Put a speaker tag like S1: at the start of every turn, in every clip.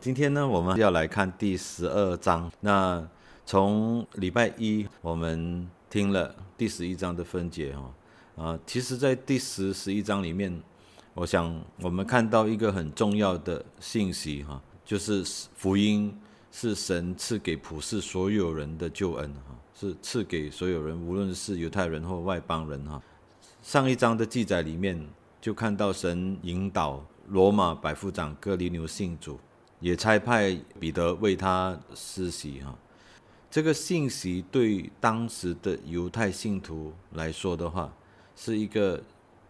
S1: 今天呢，我们要来看第十二章。那从礼拜一我们听了第十一章的分解哈啊，其实，在第十、十一章里面，我想我们看到一个很重要的信息哈，就是福音是神赐给普世所有人的救恩哈，是赐给所有人，无论是犹太人或外邦人哈。上一章的记载里面就看到神引导罗马百夫长哥尼流信主。也差派彼得为他施洗哈，这个信息对当时的犹太信徒来说的话，是一个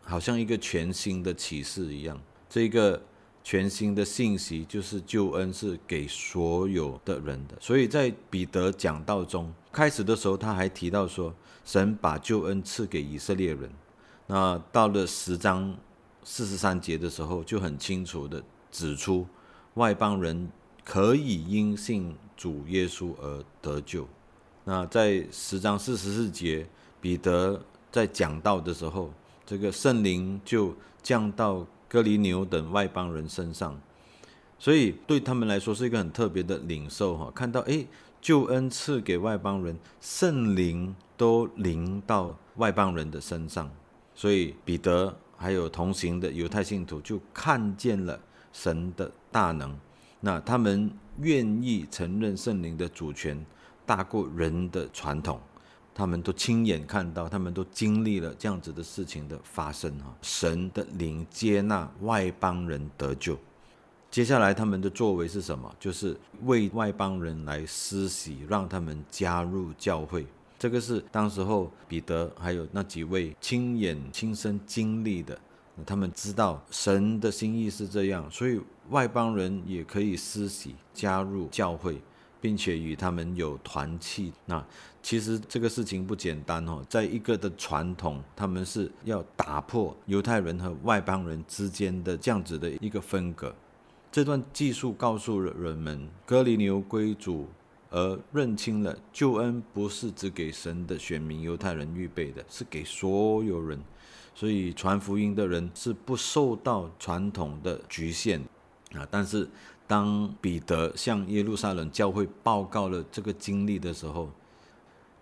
S1: 好像一个全新的启示一样。这个全新的信息就是救恩是给所有的人的。所以在彼得讲道中开始的时候，他还提到说，神把救恩赐给以色列人。那到了十章四十三节的时候，就很清楚的指出。外邦人可以因信主耶稣而得救。那在十章四十四节，彼得在讲道的时候，这个圣灵就降到哥尼牛等外邦人身上，所以对他们来说是一个很特别的领受哈。看到诶，救恩赐给外邦人，圣灵都临到外邦人的身上，所以彼得还有同行的犹太信徒就看见了。神的大能，那他们愿意承认圣灵的主权大过人的传统，他们都亲眼看到，他们都经历了这样子的事情的发生哈。神的灵接纳外邦人得救，接下来他们的作为是什么？就是为外邦人来施洗，让他们加入教会。这个是当时候彼得还有那几位亲眼亲身经历的。他们知道神的心意是这样，所以外邦人也可以施洗加入教会，并且与他们有团契。那其实这个事情不简单哦，在一个的传统，他们是要打破犹太人和外邦人之间的这样子的一个分隔。这段技术告诉了人们，哥尼牛归主，而认清了救恩不是只给神的选民犹太人预备的，是给所有人。所以传福音的人是不受到传统的局限啊，但是当彼得向耶路撒冷教会报告了这个经历的时候，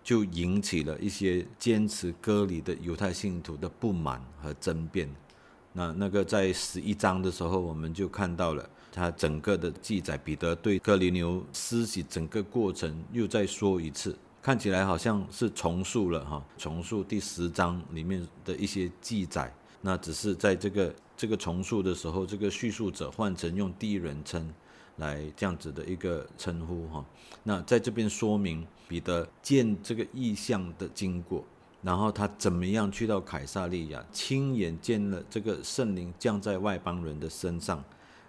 S1: 就引起了一些坚持割礼的犹太信徒的不满和争辩。那那个在十一章的时候，我们就看到了他整个的记载，彼得对哥尼流施洗整个过程又再说一次。看起来好像是重述了哈，重述第十章里面的一些记载。那只是在这个这个重述的时候，这个叙述者换成用第一人称来这样子的一个称呼哈。那在这边说明彼得见这个意象的经过，然后他怎么样去到凯撒利亚，亲眼见了这个圣灵降在外邦人的身上，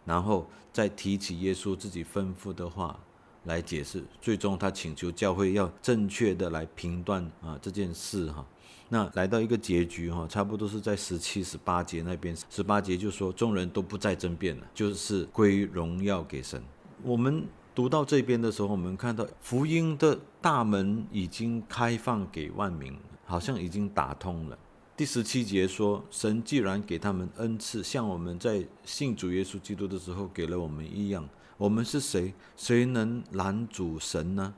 S1: 然后再提起耶稣自己吩咐的话。来解释，最终他请求教会要正确的来评断啊这件事哈。那来到一个结局哈，差不多是在十七、十八节那边。十八节就说众人都不再争辩了，就是归荣耀给神。我们读到这边的时候，我们看到福音的大门已经开放给万民，好像已经打通了。第十七节说，神既然给他们恩赐，像我们在信主耶稣基督的时候给了我们一样。我们是谁？谁能拦阻神呢？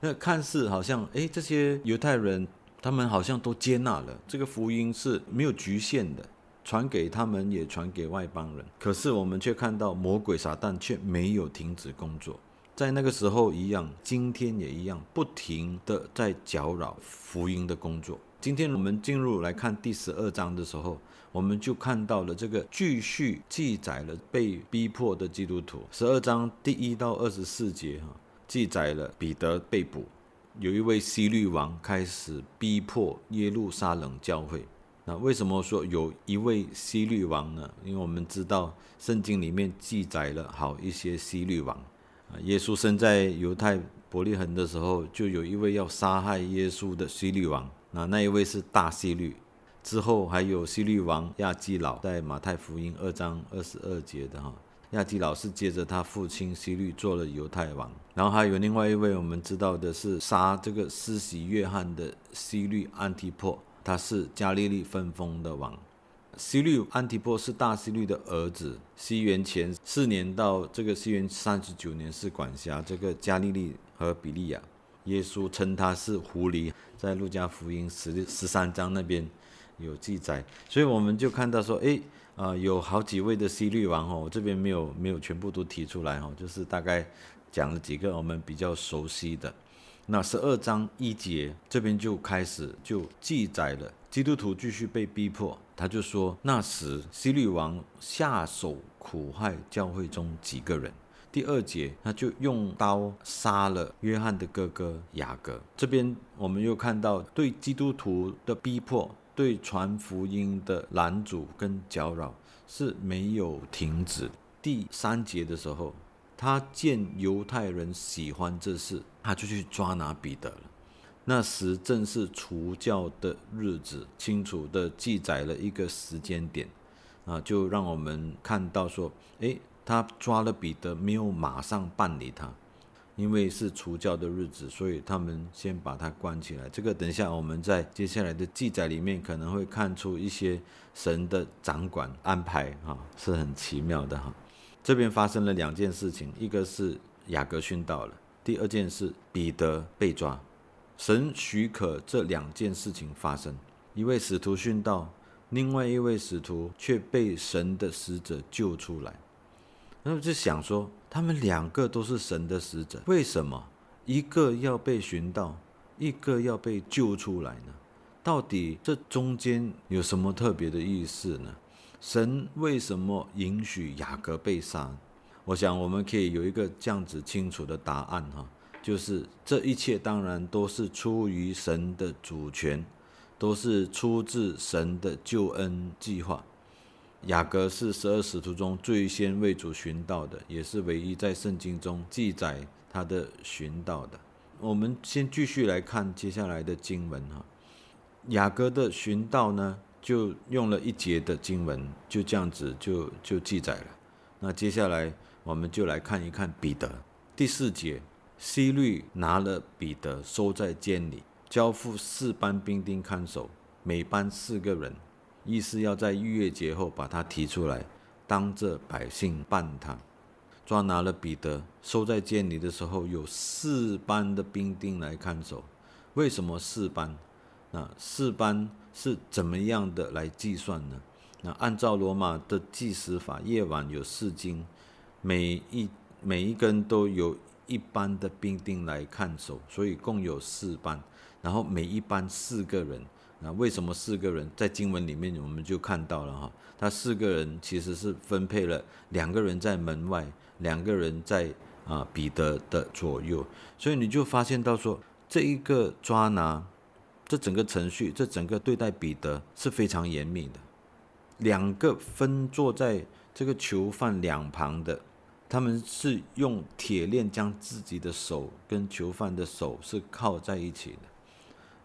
S1: 那看似好像，哎，这些犹太人，他们好像都接纳了这个福音是没有局限的，传给他们，也传给外邦人。可是我们却看到魔鬼撒旦却没有停止工作，在那个时候一样，今天也一样，不停的在搅扰福音的工作。今天我们进入来看第十二章的时候。我们就看到了这个继续记载了被逼迫的基督徒，十二章第一到二十四节哈，记载了彼得被捕，有一位希律王开始逼迫耶路撒冷教会。那为什么说有一位希律王呢？因为我们知道圣经里面记载了好一些希律王啊。耶稣生在犹太伯利恒的时候，就有一位要杀害耶稣的希律王，那那一位是大希律。之后还有希律王亚基老，在马太福音二章二十二节的哈，亚基老是接着他父亲希律做了犹太王。然后还有另外一位我们知道的是杀这个施洗约翰的希律安提破，他是加利利分封的王。西律安提波是大西律的儿子，西元前四年到这个西元三十九年是管辖这个加利利和比利亚。耶稣称他是狐狸，在路加福音十十三章那边有记载，所以我们就看到说，诶，啊，有好几位的西律王哦，这边没有没有全部都提出来哦，就是大概讲了几个我们比较熟悉的。那十二章一节这边就开始就记载了基督徒继续被逼迫，他就说那时西律王下手苦害教会中几个人。第二节他就用刀杀了约翰的哥哥雅各。这边我们又看到对基督徒的逼迫，对传福音的拦阻跟搅扰是没有停止。第三节的时候。他见犹太人喜欢这事，他就去抓拿彼得了。那时正是除教的日子，清楚的记载了一个时间点，啊，就让我们看到说，诶，他抓了彼得，没有马上办理他，因为是除教的日子，所以他们先把他关起来。这个等一下我们在接下来的记载里面可能会看出一些神的掌管安排，哈，是很奇妙的哈。这边发生了两件事情，一个是雅各殉道了，第二件事彼得被抓。神许可这两件事情发生，一位使徒殉道，另外一位使徒却被神的使者救出来。那么就想说，他们两个都是神的使者，为什么一个要被寻到，一个要被救出来呢？到底这中间有什么特别的意思呢？神为什么允许雅各被杀？我想我们可以有一个这样子清楚的答案哈，就是这一切当然都是出于神的主权，都是出自神的救恩计划。雅各是十二使徒中最先为主寻道的，也是唯一在圣经中记载他的寻道的。我们先继续来看接下来的经文哈，雅各的寻道呢？就用了一节的经文，就这样子就就记载了。那接下来我们就来看一看彼得第四节，西律拿了彼得收在监里，交付四班兵丁看守，每班四个人，意思要在逾越节后把他提出来，当着百姓办他。抓拿了彼得收在监里的时候，有四班的兵丁来看守。为什么四班？那四班。是怎么样的来计算呢？那按照罗马的计时法，夜晚有四更，每一每一根都有一班的兵丁来看守，所以共有四班，然后每一班四个人。那为什么四个人？在经文里面我们就看到了哈，他四个人其实是分配了两个人在门外，两个人在啊彼得的左右，所以你就发现到说这一个抓拿。这整个程序，这整个对待彼得是非常严密的。两个分坐在这个囚犯两旁的，他们是用铁链将自己的手跟囚犯的手是靠在一起的。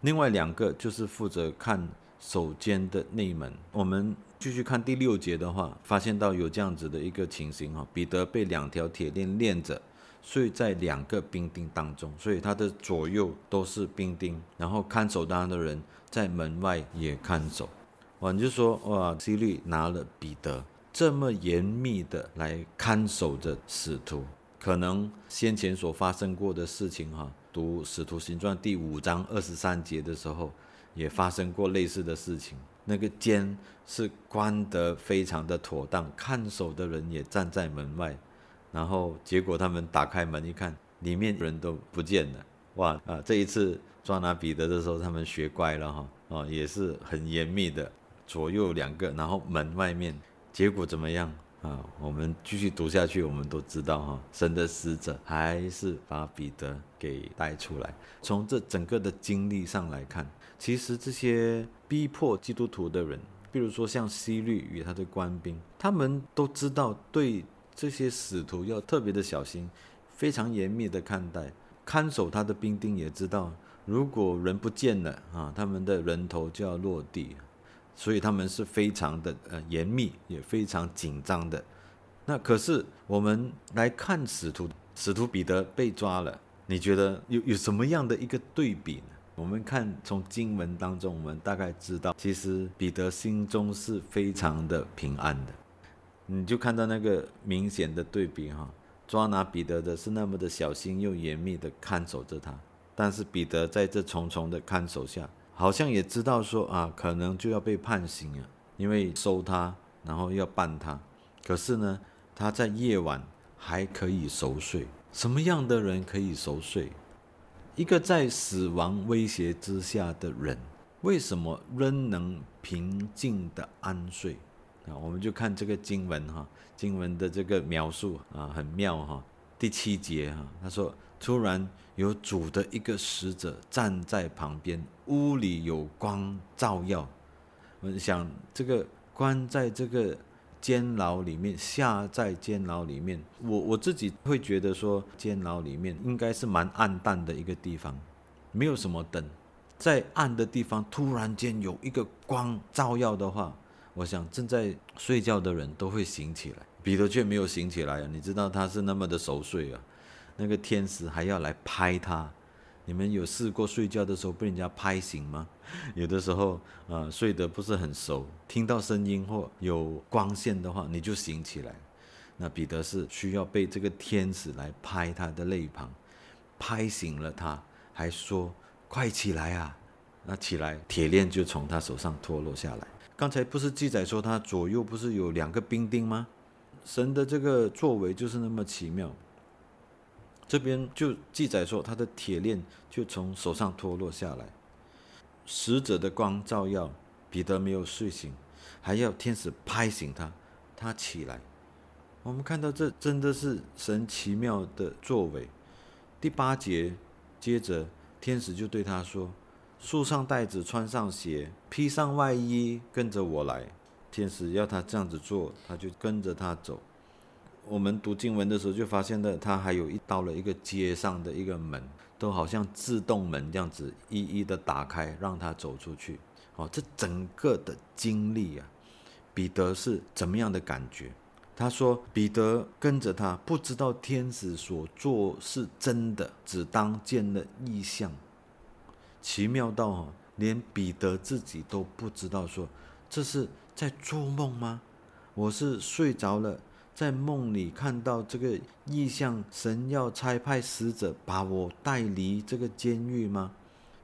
S1: 另外两个就是负责看手间的内门。我们继续看第六节的话，发现到有这样子的一个情形哈，彼得被两条铁链链着。睡在两个兵丁当中，所以他的左右都是兵丁，然后看守他的人在门外也看守。哇，你就说哇，希律拿了彼得这么严密的来看守着使徒，可能先前所发生过的事情哈，读《使徒行传》第五章二十三节的时候，也发生过类似的事情。那个监是关得非常的妥当，看守的人也站在门外。然后结果他们打开门一看，里面人都不见了。哇啊！这一次抓拿彼得的时候，他们学乖了哈啊，也是很严密的，左右两个，然后门外面，结果怎么样啊？我们继续读下去，我们都知道哈，神的使者还是把彼得给带出来。从这整个的经历上来看，其实这些逼迫基督徒的人，比如说像西律与他的官兵，他们都知道对。这些使徒要特别的小心，非常严密的看待，看守他的兵丁也知道，如果人不见了啊，他们的人头就要落地，所以他们是非常的呃严密，也非常紧张的。那可是我们来看使徒，使徒彼得被抓了，你觉得有有什么样的一个对比呢？我们看从经文当中，我们大概知道，其实彼得心中是非常的平安的。你就看到那个明显的对比哈，抓拿彼得的是那么的小心又严密的看守着他，但是彼得在这重重的看守下，好像也知道说啊，可能就要被判刑了，因为收他，然后要办他。可是呢，他在夜晚还可以熟睡。什么样的人可以熟睡？一个在死亡威胁之下的人，为什么仍能平静的安睡？啊，我们就看这个经文哈，经文的这个描述啊，很妙哈。第七节哈，他说：“突然有主的一个使者站在旁边，屋里有光照耀。”我想这个关在这个。监牢里面，下在监牢里面，我我自己会觉得说，监牢里面应该是蛮暗淡的一个地方，没有什么灯，在暗的地方突然间有一个光照耀的话，我想正在睡觉的人都会醒起来。彼得却没有醒起来啊！你知道他是那么的熟睡啊，那个天使还要来拍他。你们有试过睡觉的时候被人家拍醒吗？有的时候，呃，睡得不是很熟，听到声音或有光线的话，你就醒起来。那彼得是需要被这个天使来拍他的肋旁，拍醒了他，还说：“快起来啊！”那起来，铁链就从他手上脱落下来。刚才不是记载说他左右不是有两个兵丁吗？神的这个作为就是那么奇妙。这边就记载说，他的铁链就从手上脱落下来。使者的光照耀，彼得没有睡醒，还要天使拍醒他，他起来。我们看到这真的是神奇妙的作为。第八节，接着天使就对他说：“束上带子，穿上鞋，披上外衣，跟着我来。”天使要他这样子做，他就跟着他走。我们读经文的时候就发现了，它还有一到了一个街上的一个门，都好像自动门这样子一一的打开，让他走出去。哦，这整个的经历啊，彼得是怎么样的感觉？他说，彼得跟着他，不知道天使所做是真的，只当见了异象，奇妙到哈，连彼得自己都不知道，说这是在做梦吗？我是睡着了。在梦里看到这个异象，神要差派使者把我带离这个监狱吗？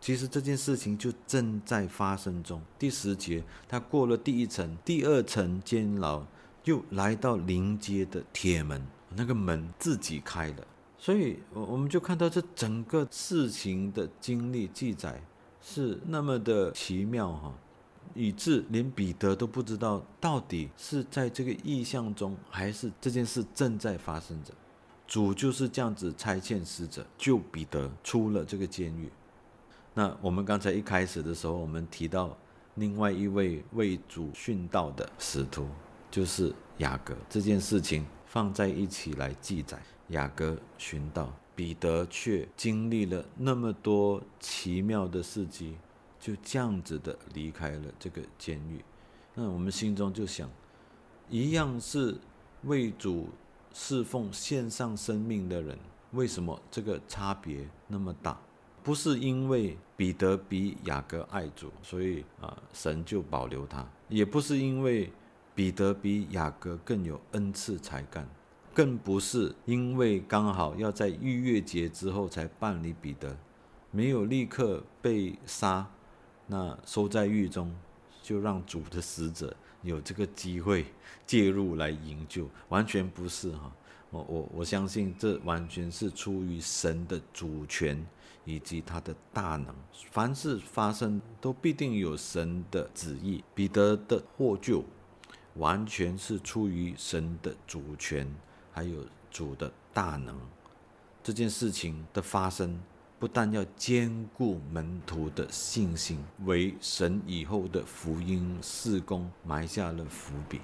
S1: 其实这件事情就正在发生中。第十节，他过了第一层、第二层监牢，又来到临街的铁门，那个门自己开了。所以，我我们就看到这整个事情的经历记载是那么的奇妙哈。以致连彼得都不知道到底是在这个意象中，还是这件事正在发生着。主就是这样子差遣使者救彼得出了这个监狱。那我们刚才一开始的时候，我们提到另外一位为主殉道的使徒，就是雅各。这件事情放在一起来记载，雅各殉道，彼得却经历了那么多奇妙的事迹。就这样子的离开了这个监狱，那我们心中就想，一样是为主侍奉、献上生命的人，为什么这个差别那么大？不是因为彼得比雅各爱主，所以啊神就保留他；也不是因为彼得比雅各更有恩赐才干，更不是因为刚好要在逾越节之后才办理彼得，没有立刻被杀。那收在狱中，就让主的使者有这个机会介入来营救，完全不是哈。我我我相信这完全是出于神的主权以及他的大能。凡是发生，都必定有神的旨意。彼得的获救，完全是出于神的主权，还有主的大能。这件事情的发生。不但要兼顾门徒的信心，为神以后的福音事工埋下了伏笔。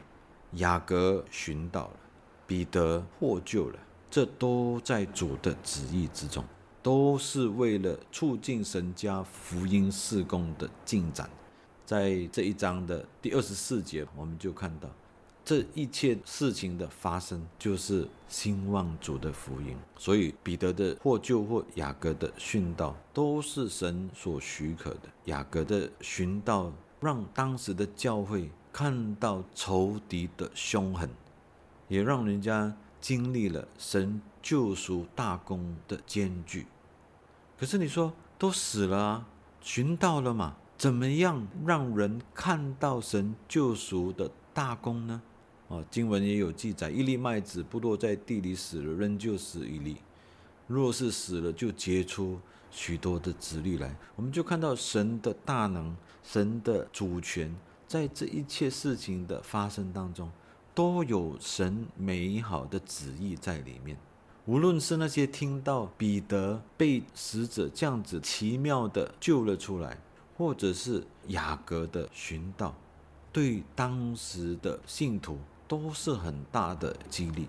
S1: 雅各寻到了，彼得获救了，这都在主的旨意之中，都是为了促进神家福音事工的进展。在这一章的第二十四节，我们就看到这一切事情的发生，就是兴旺主的福音。所以彼得的获救或雅各的殉道，都是神所许可的。雅各的殉道，让当时的教会看到仇敌的凶狠，也让人家经历了神救赎大功的艰巨。可是你说，都死了啊，寻到了嘛？怎么样让人看到神救赎的大功呢？啊，经文也有记载：一粒麦子不落在地里死了，仍旧死一粒；若是死了，就结出许多的子粒来。我们就看到神的大能，神的主权，在这一切事情的发生当中，都有神美好的旨意在里面。无论是那些听到彼得被使者这样子奇妙的救了出来，或者是雅各的寻道，对当时的信徒。都是很大的激励，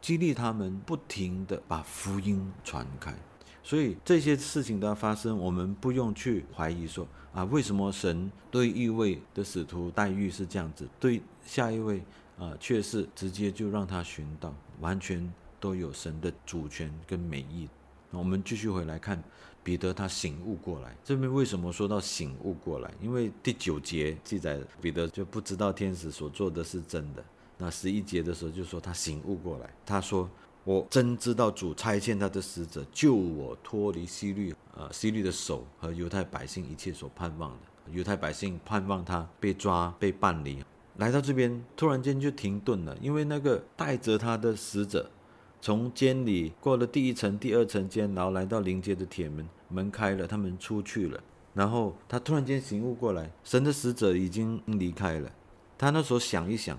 S1: 激励他们不停的把福音传开。所以这些事情的发生，我们不用去怀疑说啊，为什么神对一位的使徒待遇是这样子，对下一位啊却是直接就让他寻到，完全都有神的主权跟美意。我们继续回来看彼得，他醒悟过来。这边为什么说到醒悟过来？因为第九节记载彼得就不知道天使所做的是真的。那十一节的时候就说他醒悟过来，他说：“我真知道主差遣他的使者救我脱离希律，呃，希律的手和犹太百姓一切所盼望的。犹太百姓盼望他被抓被办理，来到这边突然间就停顿了，因为那个带着他的使者从监里过了第一层、第二层监，然后来到临街的铁门，门开了，他们出去了。然后他突然间醒悟过来，神的使者已经离开了。他那时候想一想。”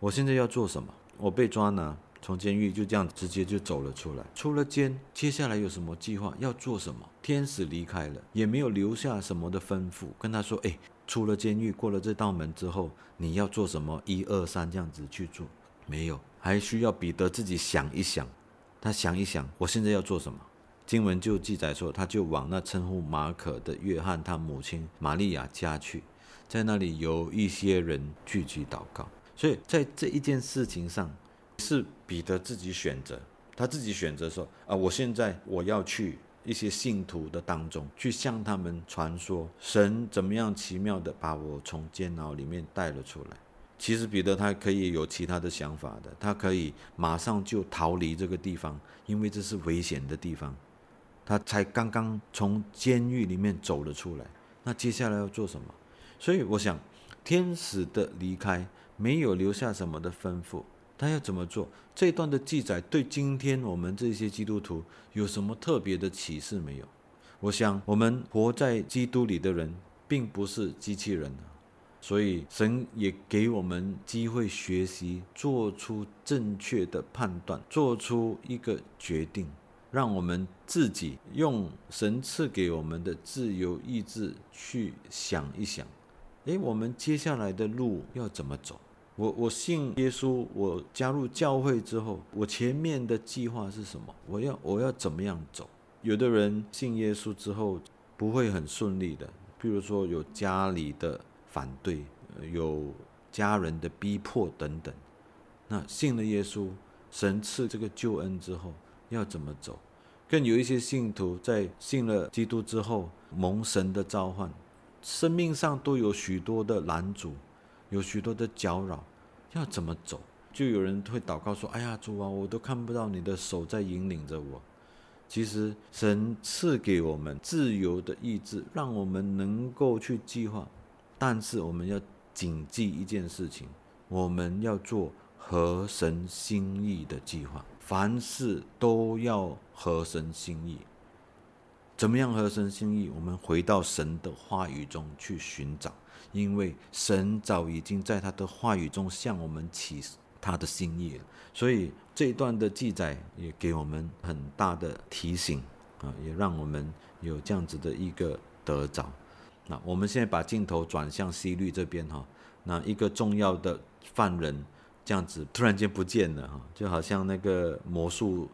S1: 我现在要做什么？我被抓呢，从监狱就这样直接就走了出来。出了监，接下来有什么计划？要做什么？天使离开了，也没有留下什么的吩咐，跟他说：“哎，出了监狱，过了这道门之后，你要做什么？一二三，这样子去做。”没有，还需要彼得自己想一想。他想一想，我现在要做什么？经文就记载说，他就往那称呼马可的约翰他母亲玛利亚家去，在那里有一些人聚集祷告。所以在这一件事情上，是彼得自己选择，他自己选择说啊，我现在我要去一些信徒的当中，去向他们传说神怎么样奇妙的把我从监牢里面带了出来。其实彼得他可以有其他的想法的，他可以马上就逃离这个地方，因为这是危险的地方。他才刚刚从监狱里面走了出来，那接下来要做什么？所以我想，天使的离开。没有留下什么的吩咐，他要怎么做？这段的记载对今天我们这些基督徒有什么特别的启示没有？我想，我们活在基督里的人，并不是机器人所以神也给我们机会学习，做出正确的判断，做出一个决定，让我们自己用神赐给我们的自由意志去想一想，诶，我们接下来的路要怎么走？我我信耶稣，我加入教会之后，我前面的计划是什么？我要我要怎么样走？有的人信耶稣之后不会很顺利的，譬如说有家里的反对，有家人的逼迫等等。那信了耶稣，神赐这个救恩之后要怎么走？更有一些信徒在信了基督之后蒙神的召唤，生命上都有许多的拦阻。有许多的搅扰，要怎么走？就有人会祷告说：“哎呀，主啊，我都看不到你的手在引领着我。”其实神赐给我们自由的意志，让我们能够去计划，但是我们要谨记一件事情：我们要做合神心意的计划，凡事都要合神心意。怎么样合神心意？我们回到神的话语中去寻找。因为神早已经在他的话语中向我们启他的心意了，所以这一段的记载也给我们很大的提醒啊，也让我们有这样子的一个得着。那我们现在把镜头转向西律这边哈，那一个重要的犯人这样子突然间不见了哈，就好像那个魔术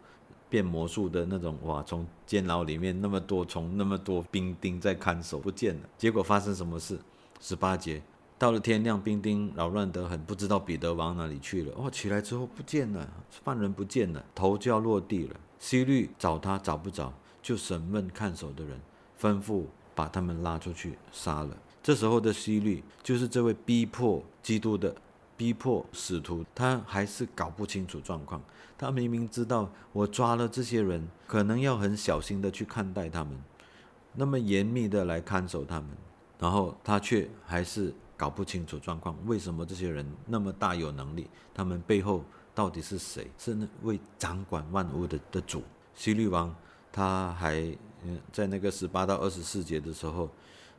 S1: 变魔术的那种哇，从监牢里面那么多从那么多兵丁在看守不见了，结果发生什么事？十八节，到了天亮，兵丁扰乱得很，不知道彼得往哪里去了。哦，起来之后不见了，犯人不见了，头就要落地了。希律找他找不着，就审问看守的人，吩咐把他们拉出去杀了。这时候的希律就是这位逼迫基督的、逼迫使徒，他还是搞不清楚状况。他明明知道我抓了这些人，可能要很小心的去看待他们，那么严密的来看守他们，然后他却还是搞不清楚状况。为什么这些人那么大有能力？他们背后到底是谁？是那位掌管万物的的主希律王？他还嗯，在那个十八到二十四节的时候，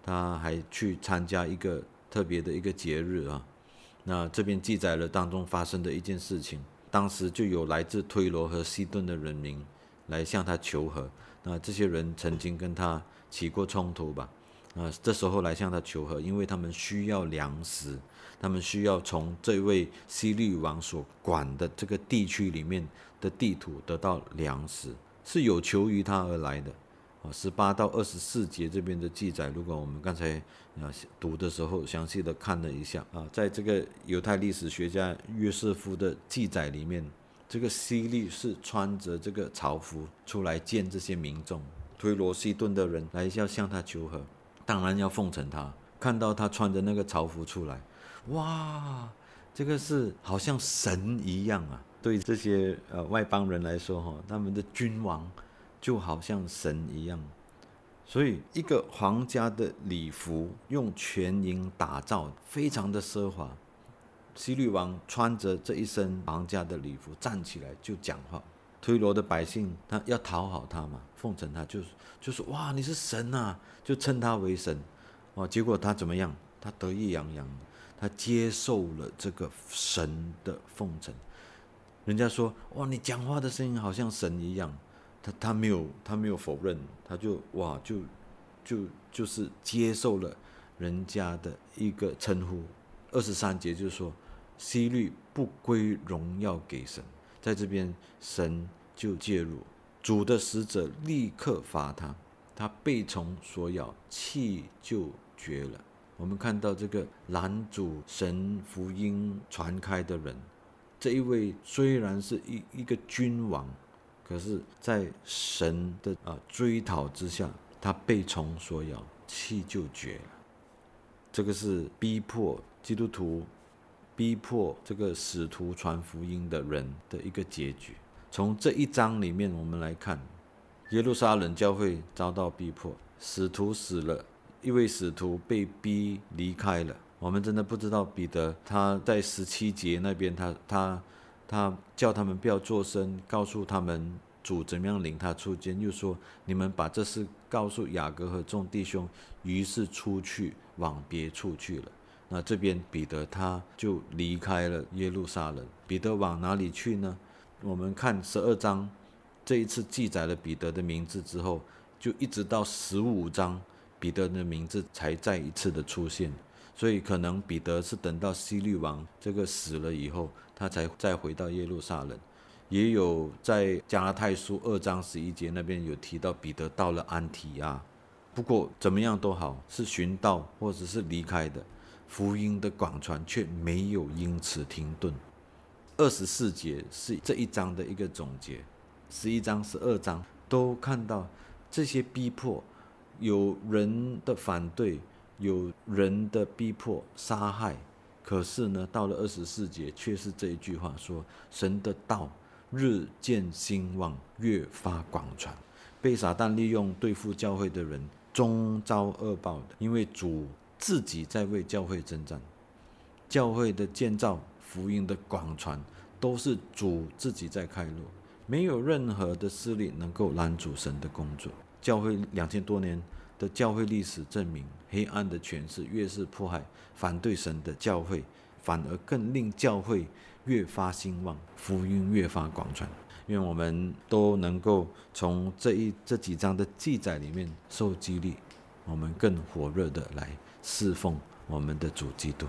S1: 他还去参加一个特别的一个节日啊。那这边记载了当中发生的一件事情。当时就有来自推罗和西顿的人民来向他求和，那这些人曾经跟他起过冲突吧？啊，这时候来向他求和，因为他们需要粮食，他们需要从这位西律王所管的这个地区里面的地图得到粮食，是有求于他而来的。十八到二十四节这边的记载，如果我们刚才啊读的时候详细的看了一下啊，在这个犹太历史学家约瑟夫的记载里面，这个希律是穿着这个朝服出来见这些民众，推罗西顿的人来要向他求和，当然要奉承他。看到他穿着那个朝服出来，哇，这个是好像神一样啊！对这些呃外邦人来说，哈，他们的君王。就好像神一样，所以一个皇家的礼服用全银打造，非常的奢华。西律王穿着这一身皇家的礼服站起来就讲话，推罗的百姓他要讨好他嘛，奉承他，就就说哇，你是神呐，就称他为神哦。结果他怎么样？他得意洋洋，他接受了这个神的奉承。人家说哇，你讲话的声音好像神一样。他他没有他没有否认，他就哇就就就是接受了人家的一个称呼。二十三节就是说，希律不归荣耀给神，在这边神就介入，主的使者立刻罚他，他被虫所咬，气就绝了。我们看到这个拦阻神福音传开的人，这一位虽然是一一个君王。可是，在神的啊追讨之下，他被虫所咬，气就绝了。这个是逼迫基督徒、逼迫这个使徒传福音的人的一个结局。从这一章里面，我们来看，耶路撒冷教会遭到逼迫，使徒死了，一位使徒被逼离开了。我们真的不知道彼得他在十七节那边，他他。他叫他们不要作声，告诉他们主怎么样领他出监，又说你们把这事告诉雅各和众弟兄，于是出去往别处去了。那这边彼得他就离开了耶路撒冷。彼得往哪里去呢？我们看十二章，这一次记载了彼得的名字之后，就一直到十五章，彼得的名字才再一次的出现。所以可能彼得是等到希律王这个死了以后。他才再回到耶路撒冷，也有在加拉太书二章十一节那边有提到彼得到了安提亚。不过怎么样都好，是寻道或者是离开的，福音的广传却没有因此停顿。二十四节是这一章的一个总结，十一章、十二章都看到这些逼迫，有人的反对，有人的逼迫、杀害。可是呢，到了二十四节，却是这一句话说：“神的道日渐兴旺，越发广传。”被撒旦利用对付教会的人，终遭恶报的。因为主自己在为教会征战，教会的建造、福音的广传，都是主自己在开路，没有任何的势力能够拦阻神的工作。教会两千多年。的教会历史证明，黑暗的权势越是迫害反对神的教会，反而更令教会越发兴旺，福音越发广传。愿我们都能够从这一这几章的记载里面受激励，我们更火热的来侍奉我们的主基督。